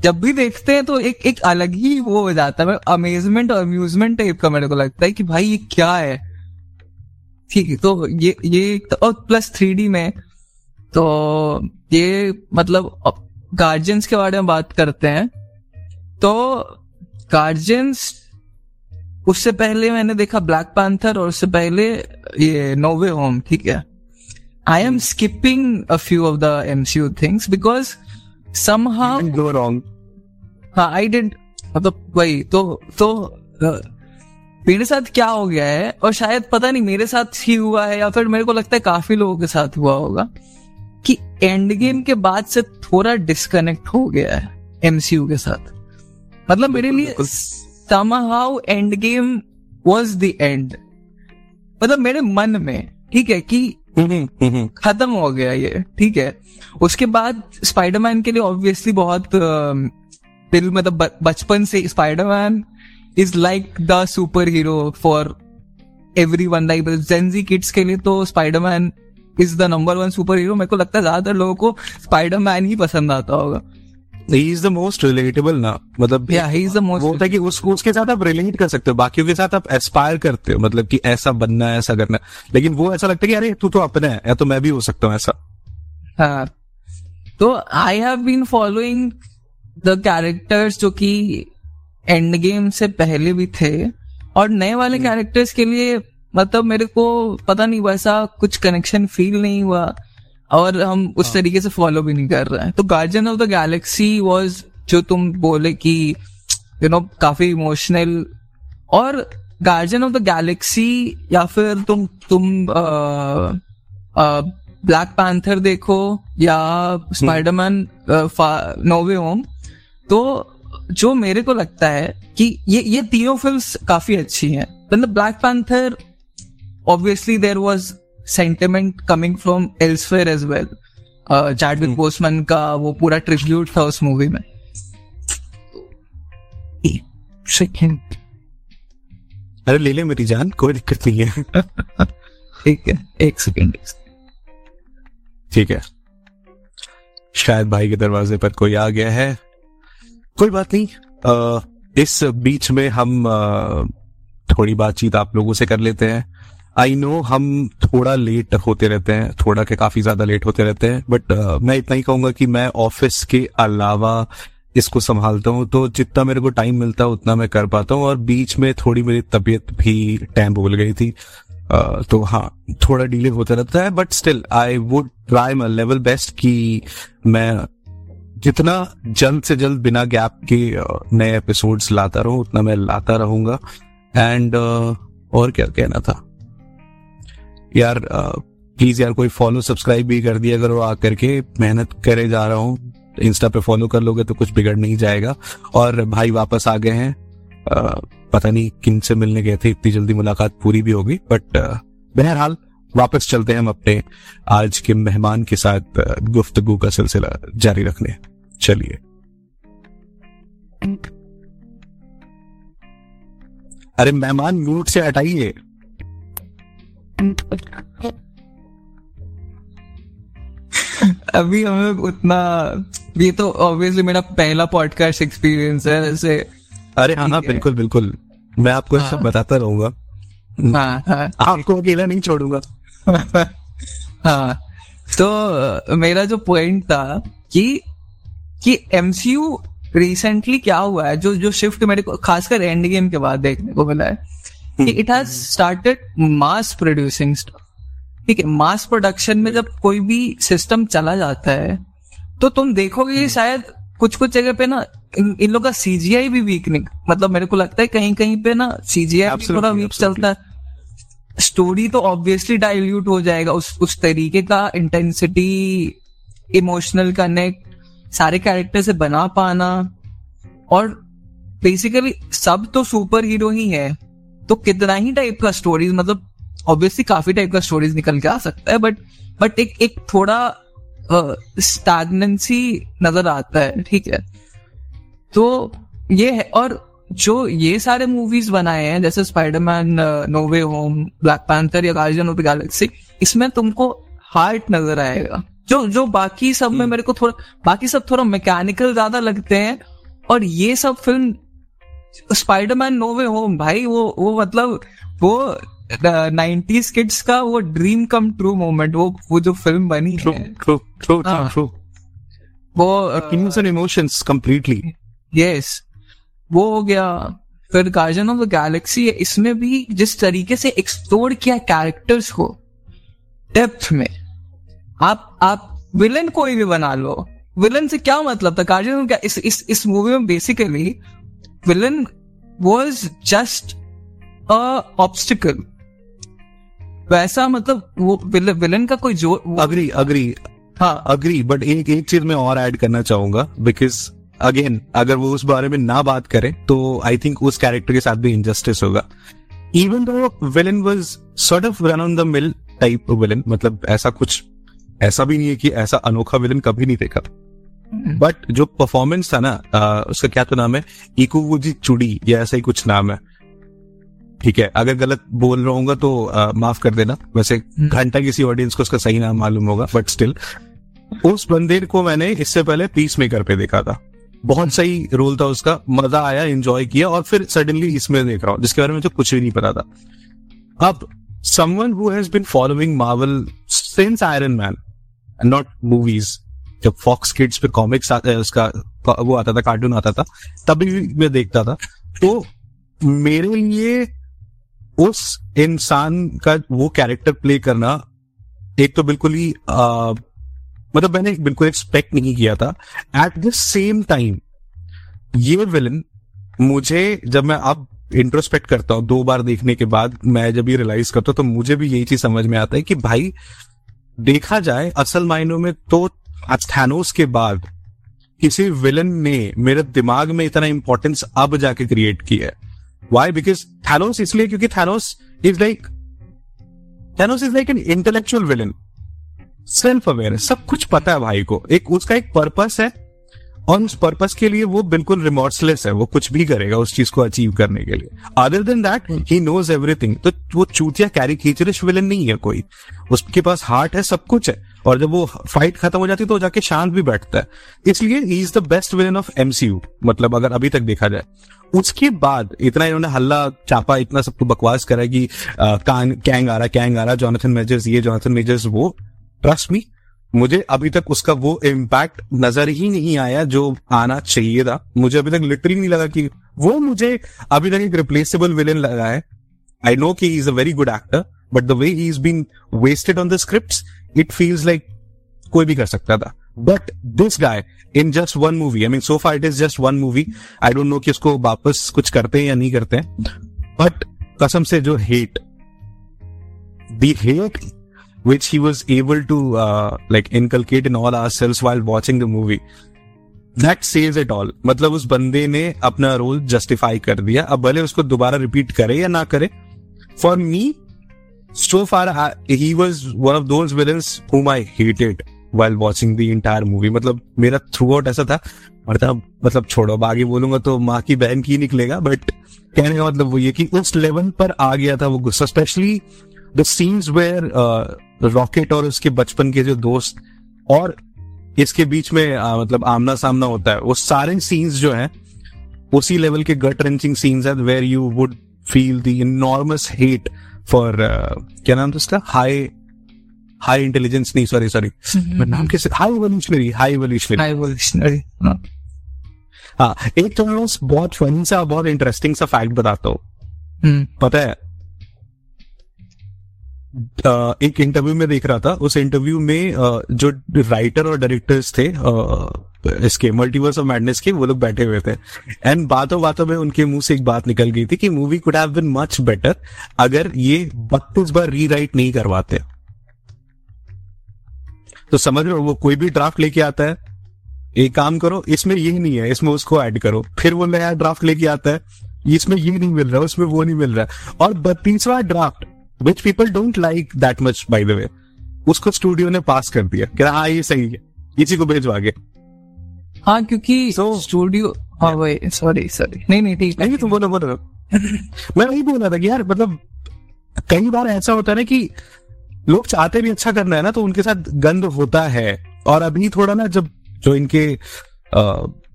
जब भी देखते हैं तो एक एक अलग ही वो हो जाता है। अमेजमेंट और अम्यूजमेंट टाइप का मेरे को लगता है कि भाई ये क्या है? ठीक है तो ये ये एक- और प्लस थ्री में तो ये मतलब गार्जियंस के बारे में बात करते हैं। तो गार्जियंस उससे पहले मैंने देखा ब्लैक पैंथर और उससे पहले ये नोवे होम ठीक है। I am skipping a few of the MCU things because somehow go wrong हाँ आई डिड मतलब वही तो तो मेरे साथ क्या हो गया है? और शायद पता नहीं मेरे साथ ही हुआ है या फिर मेरे को लगता है काफ़ी लोगों के साथ हुआ होगा। कि एंड गेम के बाद से थोड़ा डिस्कनेक्ट हो गया है एमसीयू के साथ। मतलब मेरे लिए somehow end game was the end मतलब मेरे मन में ठीक है कि हम्म, हम्म, खत्म हो गया ये ठीक है। उसके बाद स्पाइडरमैन के लिए ऑब्वियसली बहुत दिल मतलब बचपन से Spiderman is like the superhero for everyone like gen Z kids के लिए तो Spiderman is the number one superhero मेरे को लगता है ज़्यादातर लोगों को स्पाइडरमैन ही पसंद आता होगा। He is the most relatable ना मतलब या ही इज़ द वो होता है कि उस, उसके साथ आप रिलेट कर सकते हो बाकियों के साथ आप एस्पायर करते हो मतलब कि ऐसा बनना है ऐसा करना है। लेकिन वो ऐसा लगता है कि अरे तू तो अपना है या तो मैं भी हो सकता हूँ ऐसा। हाँ। तो I have been following the characters जो कि एंड गेम से पहले भी थे और नए वाले कैरेक्टर्स के लिए मतलब मेरे को पता नहीं वैसा कुछ कनेक्शन फील नहीं हुआ। और हम उस तरीके से फॉलो भी नहीं कर रहे हैं। तो guardian of the galaxy was जो तुम बोले कि यू नो काफ़ी इमोशनल और गार्जियन ऑफ़ द गैलेक्सी या फिर तुम तुम ब्लैक पैंथर देखो या स्पाइडरमैन नोवे होम तो जो मेरे को लगता है कि ये ये तीनों फिल्म्स काफ़ी अच्छी हैं। मतलब black panther obviously there was sentiment coming from elsewhere as well. Chadwick Boseman का वो पूरा ट्रिब्यूट था उस मूवी में. सेकंड अरे ले ले मेरी जान कोई दिक्कत नहीं है। ठीक है एक सेकंड ठीक है। शायद भाई के दरवाजे पर कोई आ गया है। कोई बात नहीं। अ, इस बीच में हम अ, थोड़ी बातचीत आप लोगों से कर लेते हैं। आई नो हम थोड़ा लेट होते रहते हैं थोड़ा के काफ़ी ज़्यादा लेट होते रहते हैं बट uh, मैं इतना ही कहूँगा कि मैं ऑफ़िस के अलावा इसको संभालता हूँ तो जितना मेरे को टाइम मिलता है उतना मैं कर पाता हूँ और बीच में थोड़ी मेरी तबीयत भी टाइम बोल गई थी। अ, तो हाँ थोड़ा डिले होता रहता है but still I would try my level best कि मैं जितना जल्द से जल्द बिना गैप के नए एपिसोड्स लाता रहूँ उतना मैं लाता रहूँगा। एंड uh, और क्या कहना था? यार प्लीज़ यार कोई फॉलो सब्सक्राइब भी कर दिया करो आकर के मेहनत करे जा रहा हूँ। इंस्टा पे फॉलो कर लोगे तो कुछ बिगड़ नहीं जाएगा। और भाई वापस आ गए हैं। पता नहीं किन से मिलने गए थे इतनी जल्दी मुलाकात पूरी भी होगी बट बहरहाल वापस चलते हैं हम अपने आज के मेहमान के साथ गुफ्तगू का सिलसिला जारी रखने। चलिए। अरे मेहमान म्यूट से हटाइए। अभी हमें उतना ये तो ऑब्वियसली मेरा पहला पॉडकास्ट एक्सपीरियंस है ऐसे अरे हाँ हाँ बिल्कुल बिल्कुल। मैं आपको हाँ, सब। बताता रहूँगा। हाँ हाँ। आपको अकेला नहीं छोड़ूँगा। हाँ तो मेरा जो पॉइंट था कि कि एमसीयू रिसेंटली क्या हुआ है? जो जो शिफ्ट मेरे को खासकर एंड गेम के बाद देखने को मिला है। It has started mass producing stuff ठीक है मास प्रोडक्शन में जब कोई भी सिस्टम चला जाता है तो तुम देखोगे कि शायद कुछ कुछ जगह पे ना इन, इन लोग का सीजीआई भी वीक नहीं। मतलब मेरे को लगता है कहीं कहीं पे ना सीजीआई थोड़ा वीक चलता है। स्टोरी तो ऑब्वियसली डाइल्यूट हो जाएगा। उस उस तरीके का इंटेंसिटी इमोशनल कनेक्ट सारे कैरेक्टर से बना पाना। और बेसिकली सब तो सुपर हीरो ही है। तो कितना ही टाइप का स्टोरीज मतलब ऑब्वियसली काफ़ी टाइप का स्टोरीज निकल के आ सकता है बट बट एक एक थोड़ा स्टैगनेंसी नज़र आता है ठीक है? तो ये है और जो ये सारे मूवीज़ बनाए हैं जैसे Spiderman no way home black panther या गार्जियन ऑफ़ गैलेक्सी इसमें तुमको हार्ट नज़र आएगा। जो जो बाकी सब में मेरे को थोड़ा बाकी सब थोड़ा मैकेनिकल ज़्यादा लगते हैं और ये सब फ़िल्म स्पाइडरमैन नोवे होम भाई वो वो मतलब वो नाइन्टीज किड्स का वो ड्रीम कम ट्रू मोमेंट वो वो जो फ़िल्म बनी ट्रू है ट्रू ट्रू हाँ। ट्रू वो feelings and emotions completely yes वो हो गया। फिर गार्जियन ऑफ़ द गैलेक्सी है इसमें भी जिस तरीके से एक्सप्लोर किया कैरेक्टर्स को डेप्थ में आप आप विलन कोई भी बना लो। विलन से क्या मतलब था? गार्जियन ऑफ़ इस इस इस मूवी में basically villain was just a obstacle वैसा मतलब वो विलन का कोई जो अग्री अग्री हाँ। अग्री बट एक एक चीज़ मैं और ऐड करना चाहूँगा बिकॉज़ अगेन अगर वो उस बारे में ना बात करे तो आई थिंक उस कैरेक्टर के साथ भी इनजस्टिस होगा। Even though villain was sort of run on the mill type villain मतलब ऐसा कुछ ऐसा भी नहीं है कि ऐसा अनोखा विलन कभी नहीं देखा। बट जो परफॉर्मेंस था ना आ, उसका क्या तो नाम है? इकुवुजी चुड़ी या ऐसा ही कुछ नाम है। ठीक है अगर गलत बोल रहा हूँ तो आ, माफ़ कर देना। वैसे घंटा किसी ऑडियंस को उसका सही नाम मालूम होगा बट स्टिल उस बंदे को मैंने इससे पहले पीस मेकर पे देखा था। बहुत सही रोल था उसका मज़ा आया एंजॉय किया और फिर सडनली इसमें देख रहा हूँ जिसके बारे में मुझे कुछ भी नहीं पता था। अब someone who has been following Marvel since Iron Man not movies जब फॉक्स किड्स पे कॉमिक्स उसका, वो आता था कार्टून आता था, तभी मैं देखता था। तो मेरे लिए उस इंसान का वो कैरेक्टर प्ले करना एक तो बिल्कुल ही मतलब मैंने बिल्कुल एक्सपेक्ट नहीं किया था। एट द सेम टाइम ये विलन मुझे, जब मैं अब इंट्रोस्पेक्ट करता हूँ, दो बार देखने के बाद मैं जब ये रियलाइज़ करता हूँ तो मुझे भी यही चीज़ समझ में आता है कि भाई, देखा जाए, असल मायनों में तो थैनोस के बाद किसी विलन ने मेरे दिमाग में इतना इंपॉर्टेंस अब जाके क्रिएट किया है। वाई बिकॉज़ थैनोस इसलिए, क्योंकि Thanos is like Thanos is like an intellectual villain self aware सब कुछ पता है भाई को। एक, उसका एक पर्पस है, और उस पर्पस के लिए वो बिल्कुल रिमोर्सलेस है, वो कुछ भी करेगा उस चीज़ को अचीव करने के लिए। Other than that he knows everything तो वो चूतिया कैरी खींचरिश विलन नहीं है कोई। उसके पास हार्ट है, सब कुछ है। और जब वो फाइट खत्म हो जाती है तो जाके शांत भी बैठता है। इसलिए he is the best villain of MCU मतलब अगर अभी तक देखा जाए। उसके बाद इतना इन्होंने हल्ला चापा, इतना सबको बकवास करा कि कैंग आ रहा, कैंग आ रहा जॉनथन मेजर्स ये जॉनथन मेजर्स वो। ट्रस्ट मी मुझे अभी तक उसका वो इम्पैक्ट नज़र ही नहीं आया जो आना चाहिए था। मुझे अभी तक लिटरली नहीं लगा कि वो मुझे अभी तक एक रिप्लेसेबल विलेन लगा है। आई नो कि is a very good actor but the way he is been wasted on the script it feels like कोई भी कर सकता था। But this guy in just one movie I mean so far it is just one movie I don't know कि उसको वापस कुछ करते हैं या नहीं करते हैं। बट कसम से जो hate the hate which he was able to uh, like inculcate in all ourselves while watching the movie says it all मतलब उस बंदे ने अपना रोल जस्टिफाई कर दिया। अब भले उसको दोबारा रिपीट करे या ना करे for me so far he was one of those villains whom I hated while watching the entire movie मतलब मेरा थ्रू आउट ऐसा था मतलब मतलब छोड़ो अब आगे बोलूँगा तो माँ की बहन की निकलेगा बट कहने का मतलब वो ये कि उस लेवल पर आ गया था वो गुस्सा specially the scenes where Rocket और उसके बचपन के जो दोस्त और इसके बीच में आ, मतलब आमना सामना होता है वो सारे सीन्स जो है उसी लेवल के गट रेंचिंग सीन्स है where you would feel the enormous hate for क्या नाम था उसका? हाई हाई इंटेलिजेंस नहीं सॉरी सॉरी मैं नाम कैसे high evolutionary high evolutionary high evolutionary हाँ. एक तो मैं बहुत फनी सा बहुत इंटरेस्टिंग सा फैक्ट बताता हूँ। हम्म। पता है? एक इंटरव्यू में देख रहा था। उस इंटरव्यू में जो राइटर और डायरेक्टर्स थे इसके मल्टीवर्स ऑफ़ मैडनेस के, वो लोग बैठे हुए थे। एंड बातों बातों में उनके मुँह से एक बात निकल गई थी कि movie could have been much better अगर ये बत्तीस बार रीराइट नहीं करवाते। तो समझ लो वो कोई भी ड्राफ्ट लेके आता है, एक काम करो, इसमें ये नहीं है, इसमें उसको ऐड करो। फिर वो नया ड्राफ्ट लेके आता है, इसमें ये नहीं मिल रहा, उसमें वो नहीं मिल रहा। और बत्तीसवा draft which people don't like that much by the way उसको स्टूडियो ने पास कर दिया। कि हाँ ये सही है। इसी को भेजो आगे। हाँ क्योंकि so, स्टूडियो हाँ भाई सॉरी सॉरी नहीं नहीं ठीक नहीं तुम बोलो बोलो। मैं वही बोल रहा था कि यार मतलब कई बार ऐसा होता है ना कि लोग चाहते भी अच्छा करना है ना तो उनके साथ गंद होता है। और अभी थोड़ा ना जब जो इनके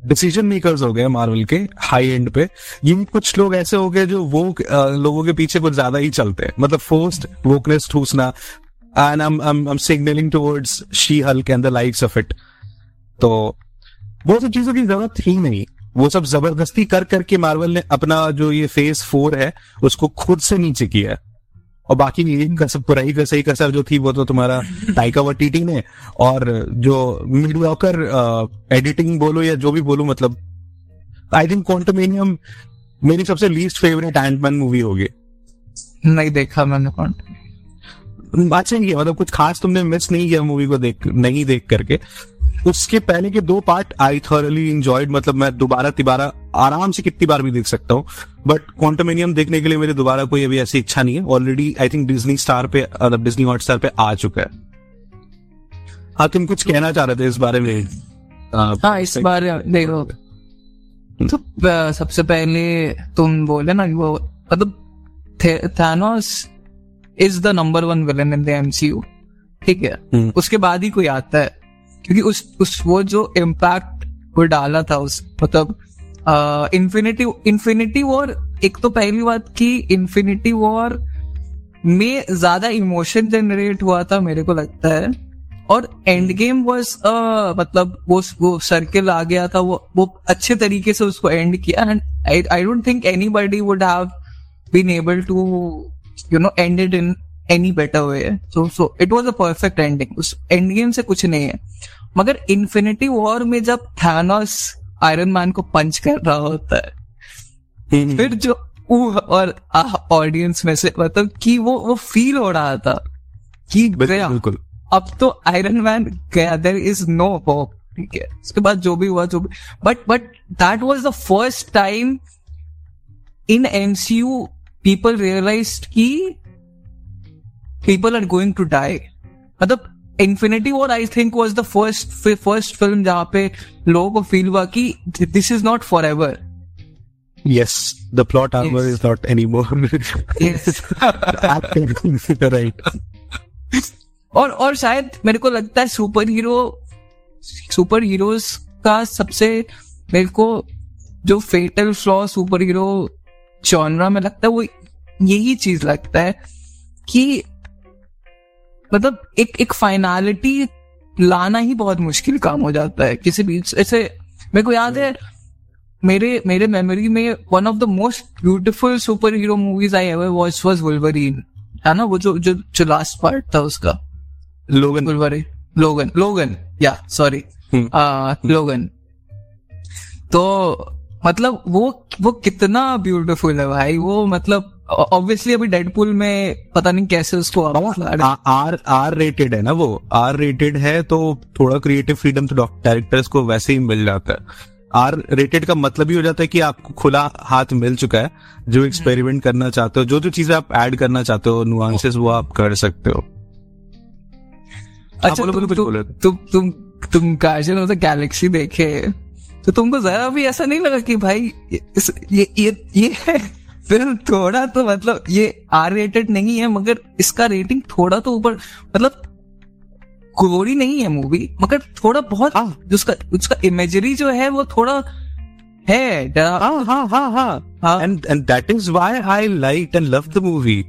डिसीज़न मेकर्स हो गए मार्वल के हाई एंड पे। ये कुछ लोग ऐसे हो गए जो वो लोगों के पीछे कुछ ज़्यादा ही चलते हैं। मतलब forced wokeness ठूसना। And I am signalling towards She Hulk and the likes of it तो वो सब चीज़ों की ज़रूरत थी नहीं। वो सब ज़बरदस्ती कर करके मार्वल ने अपना जो ये फ़ेज़ फोर है, उसको खुद से नीचे किया है। और बाकी कसर पुराई कसई कसर जो थी वो तो तुम्हारा टाइका वटीटी ने। और जो मीडियोकर एडिटिंग बोलो या जो भी बोलो मतलब आई थिंक क्वांटमेनियम मेरी सबसे लीस्ट फेवरेट एंटमैन मूवी होगी। नहीं देखा मैंने क्वांटम अच्छा नहीं मतलब कुछ खास तुमने मिस नहीं किया मूवी को देख नहीं देख करके। उसके पहले के दो पार्ट आई थॉरली इंजॉयड मतलब मैं दोबारा तिबारा आराम से कितनी बार भी देख सकता हूँ। बट क्वांटमेनियम देखने के लिए मेरे दोबारा कोई अभी ऐसी इच्छा नहीं है। Already I think Disney star पे मतलब डिज्नी हॉट स्टार पे आ चुका है। हाँ तुम कुछ कहना चाह रहे थे इस बारे में? हाँ इस बार देखो। तो सबसे पहले तुम बोले ना वो मतलब Thanos is the number one villain in the MCU ठीक है? हम्म। उसके बाद ही कोई आता है। क्योंकि उस उस वो जो इम्पैक्ट वो डाला था उस मतलब इन्फिनिटी इन्फिनिटी वॉर एक तो पहली बात की इन्फिनिटी वॉर में ज़्यादा इमोशन जनरेट हुआ था मेरे को लगता है। और एंड गेम वॉज़ मतलब वो वो सर्किल आ गया था, वो वो अच्छे तरीके से उसको एंड किया। And I don't think anybody would have been able to you know end it in any better way so so it was a perfect ending उस एंड गेम से कुछ नहीं है। मगर इन्फिनिटी वॉर में जब थैनोस आयरन मैन को पंच कर रहा होता है हम्म, फिर जो और ऑडियंस में से मतलब कि वो वो फील हो रहा था कि गया। बिल्कुल। अब तो आयरन मैन गया। देर इज़ नो होप ठीक है। उसके बाद जो भी हुआ जो भी। But but that was the first time in MCU people realize कि people are going to die मतलब infinity war I think was the first first film जहाँ पे लोगों को फील हुआ कि this is not forever yes the plot armor Yes. is not anymore. Right. और और शायद मेरे को लगता है सुपर हीरो सुपर हीरोज का सबसे मेरे को जो fatal flaw super hero genre में लगता है वो यही चीज़ लगता है कि मतलब एक एक फाइनलिटी लाना ही बहुत मुश्किल काम हो जाता है किसी भी ऐसे मेरे को याद है मेरे मेरे मेमोरी में one of the most beautiful superhero movies I ever watch was Wolverine है ना? वो जो जो जो लास्ट पार्ट था उसका। लोगन। वुल्वरीन लोगन लोगन या सॉरी हम्म। लोगन. तो मतलब वो वो कितना ब्यूटीफुल है भाई। वो मतलब ऑब्वियसली अभी डेडपुल में पता नहीं कैसे उसको हैं। आर आर रेटेड है ना वो आर रेटेड है तो थोड़ा क्रिएटिव फ्रीडम तो डायरेक्टर्स को वैसे ही मिल जाता है आर रेटेड का मतलब ही हो जाता है कि आपको खुला हाथ मिल चुका है जो एक्सपेरिमेंट करना चाहते हो जो जो चीज़ें आप ऐड करना चाहते हो नुआंसेस वो आप कर सकते हो अच्छा तुम तुम बोलो। तुम तुम तुम गार्जियन ऑफ़ द गैलेक्सी देखे तो तुमको जरा भी ऐसा नहीं लगा कि भाई ये ये ये ये फ़िल्म थोड़ा तो मतलब ये आर रेटेड नहीं है मगर इसका रेटिंग थोड़ा तो ऊपर मतलब गोरी नहीं है मूवी मगर थोड़ा बहुत हाँ। उसका उसका इमेजरी जो है वो थोड़ा है हाँ हाँ हाँ हाँ। हाँ। That is why I like and love the movie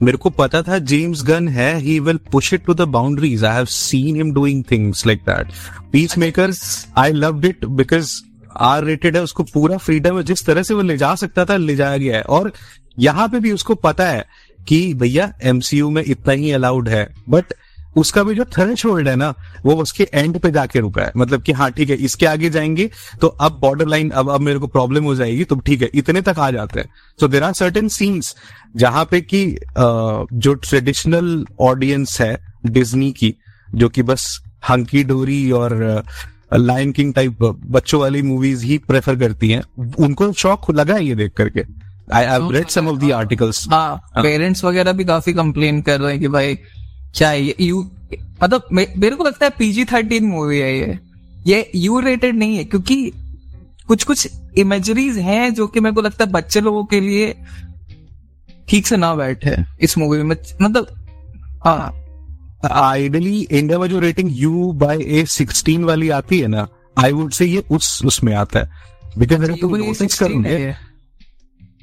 मेरे को पता था जेम्स गन है he will push it to the boundaries I have seen him doing things like that peacemakers I loved it because R rated है, उसको पूरा freedom है, जिस तरह से वो ले जा सकता था, ले जाया गया है। और यहाँ पे भी उसको पता है कि भैया एमसीयू में इतना ही अलाउड है। बट उसका भी जो थ्रेश होल्ड है ना, वो उसके एंड पे जाके रुका है। मतलब कि हाँ ठीक है, इसके आगे जाएँगे तो अब बॉर्डर लाइन अब अब मेरे को प्रॉब्लम हो जाएगी तो ठीक है, इतने तक आ जाते हैं। So there are certain scenes जहाँ पे कि जो ट्रेडिशनल ऑडियंस है डिज्नी की, जो कि बस हंकी डोरी और लायन किंग टाइप बच्चों वाली मूवीज़ ही प्रेफर करती हैं। उनको शौक लगा है ये देख करके। I have read some of the articles हाँ पेरेंट्स वगैरह भी काफ़ी कंप्लेन कर रहे हैं कि भाई क्या है ये यू मतलब मेरे को लगता है पीजी थर्टीन मूवी है ये। ये यू रेटेड नहीं है क्योंकि कुछ कुछ इमेजरीज हैं जो कि मेरे को लगता है बच्चे लोगों के लिए ठीक से ना बैठे इस मूवी में। मतलब हाँ। आइडली इंडिया में जो rating U by A sixteen वाली आती है ना आई वुड से ये उस उसमें आता है। बिकॉज़ अगर तुम 16 करोगे ये।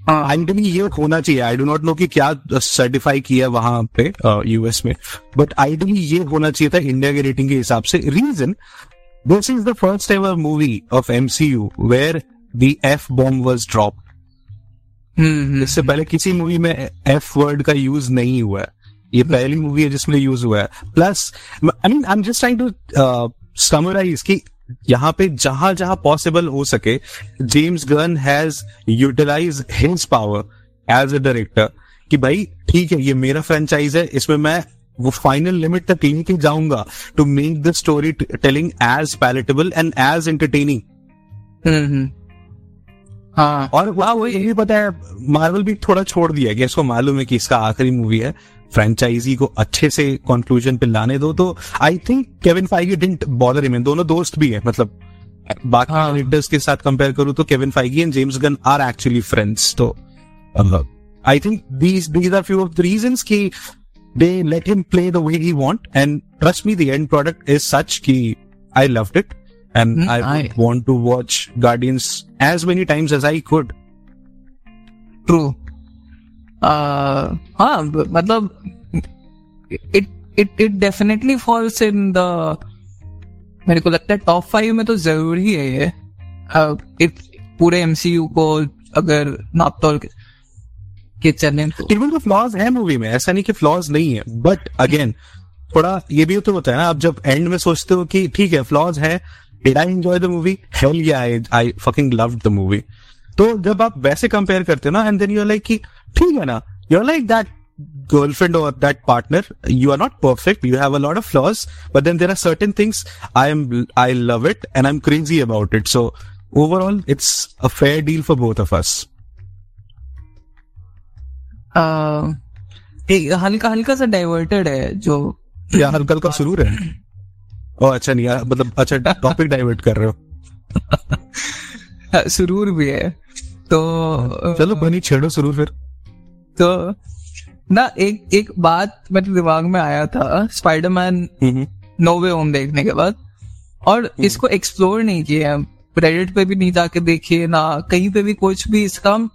हाँ आइडली ये होना चाहिए। आई डो नॉट नो कि क्या सर्टिफाई किया वहाँ पे यूएस में। बट आइडली ये होना चाहिए था इंडिया के रेटिंग के हिसाब से। Reason this is the first ever movie of MCU where the F bomb was drop hmm hmm, इससे पहले किसी मूवी में एफ़ वर्ड का यूज़ नहीं हुआ है। ये पहली मूवी है जिसमें यूज़ हुआ है। Plus I mean I am just trying to summarize कि यहाँ पे जहाँ जहाँ पॉसिबल हो सके James Gunn has utilize his power as a director कि भाई ठीक है ये मेरा फ्रेंचाइज है इसमें मैं वो फाइनल लिमिट तक लेके जाऊँगा to make the story telling as palatable and as entertaining हाँ। और वाह वो यही पता है मार्वल भी थोड़ा छोड़ दिया कि इसको मालूम है कि इसका आखिरी मूवी है। फ्रेंचाइजी को अच्छे से कंक्लूजन पे लाने दो तो I think Kevin Feige didn't bother him दोनों दोस्त भी है मतलब बाकी हाँ। एक्टर्स के साथ कंपेयर करूँ तो Kevin Feige and James Gunn are actually friends तो I think these these are few of the reasons कि they let him play the way he want and trust me the end product is such कि I loved it and I want to watch Guardians as many times as I could true हाँ मतलब it it it definitely falls in the मेरे को लगता है top five में तो ज़रूरी है ये। uh, it, पूरे एमसीयू को अगर नाप तोल के, के चले तो फ्लॉज है मूवी में ऐसा नहीं कि फ्लॉज नहीं है बट अगेन थोड़ा ये भी तो होता है ना आप जब एंड में सोचते हो कि ठीक है फ्लॉज है did I enjoy the movie hell yeah I I fucking love the movie तो जब आप वैसे कंपेयर करते हो ना एंड देन यू लाइक कि ठीक है ना you are like that girlfriend और that partner you are not perfect you have a lot of flaws but then there are certain things I am I love it and I am crazy about it so overall it's a fair deal for both of us हल्का हल्का सा diverted है जो। या हल्का हल्का शुरू है। ओ अच्छा नहीं मतलब अच्छा टॉपिक डाइवर्ट कर रहे हो। शुरू भी है। तो चलो बनी छेड़ो शुरू फिर। तो ना एक एक बात मेरे दिमाग में आया था स्पाइडरमैन नोवे होम देखने के बाद और इसको एक्सप्लोर नहीं किया रेडिट पे भी नहीं जाके देखिए ना कहीं पे भी कुछ भी इसका हम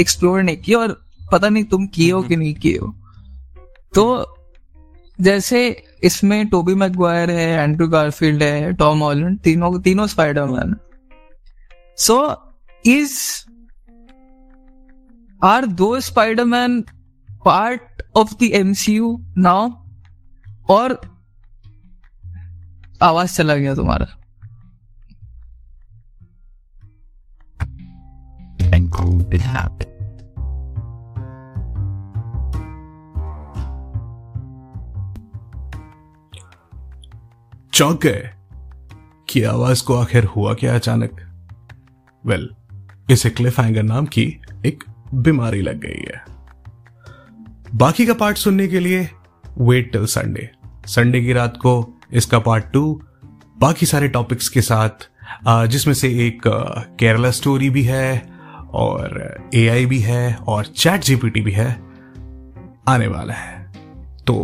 एक्सप्लोर नहीं किया और पता नहीं तुम किए हो कि नहीं किए हो। तो जैसे इसमें टोबी मैगवायर है एंड्रू गारफील्ड है टॉम हॉलैंड तीनों तीनों स्पाइडरमैन सो इज़ आर दो Spiderman part of the MCU now और आवाज़ चला गया तुम्हारा? चौंक गए कि आवाज़ को आखिर हुआ क्या अचानक? वेल well, इसे क्लिफ हैंगर नाम की एक बीमारी लग गई है। बाकी का पार्ट सुनने के लिए वेट टिल संडे संडे की रात को इसका पार्ट टू बाकी सारे टॉपिक्स के साथ जिसमें से एक केरला स्टोरी भी है और एआई भी है और चैट जीपीटी भी है, आने वाला है। तो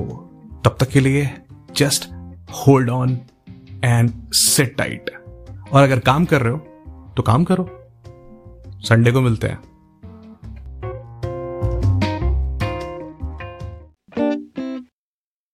तब तक के लिए just hold on and sit tight और अगर काम कर रहे हो तो काम करो। संडे को मिलते हैं।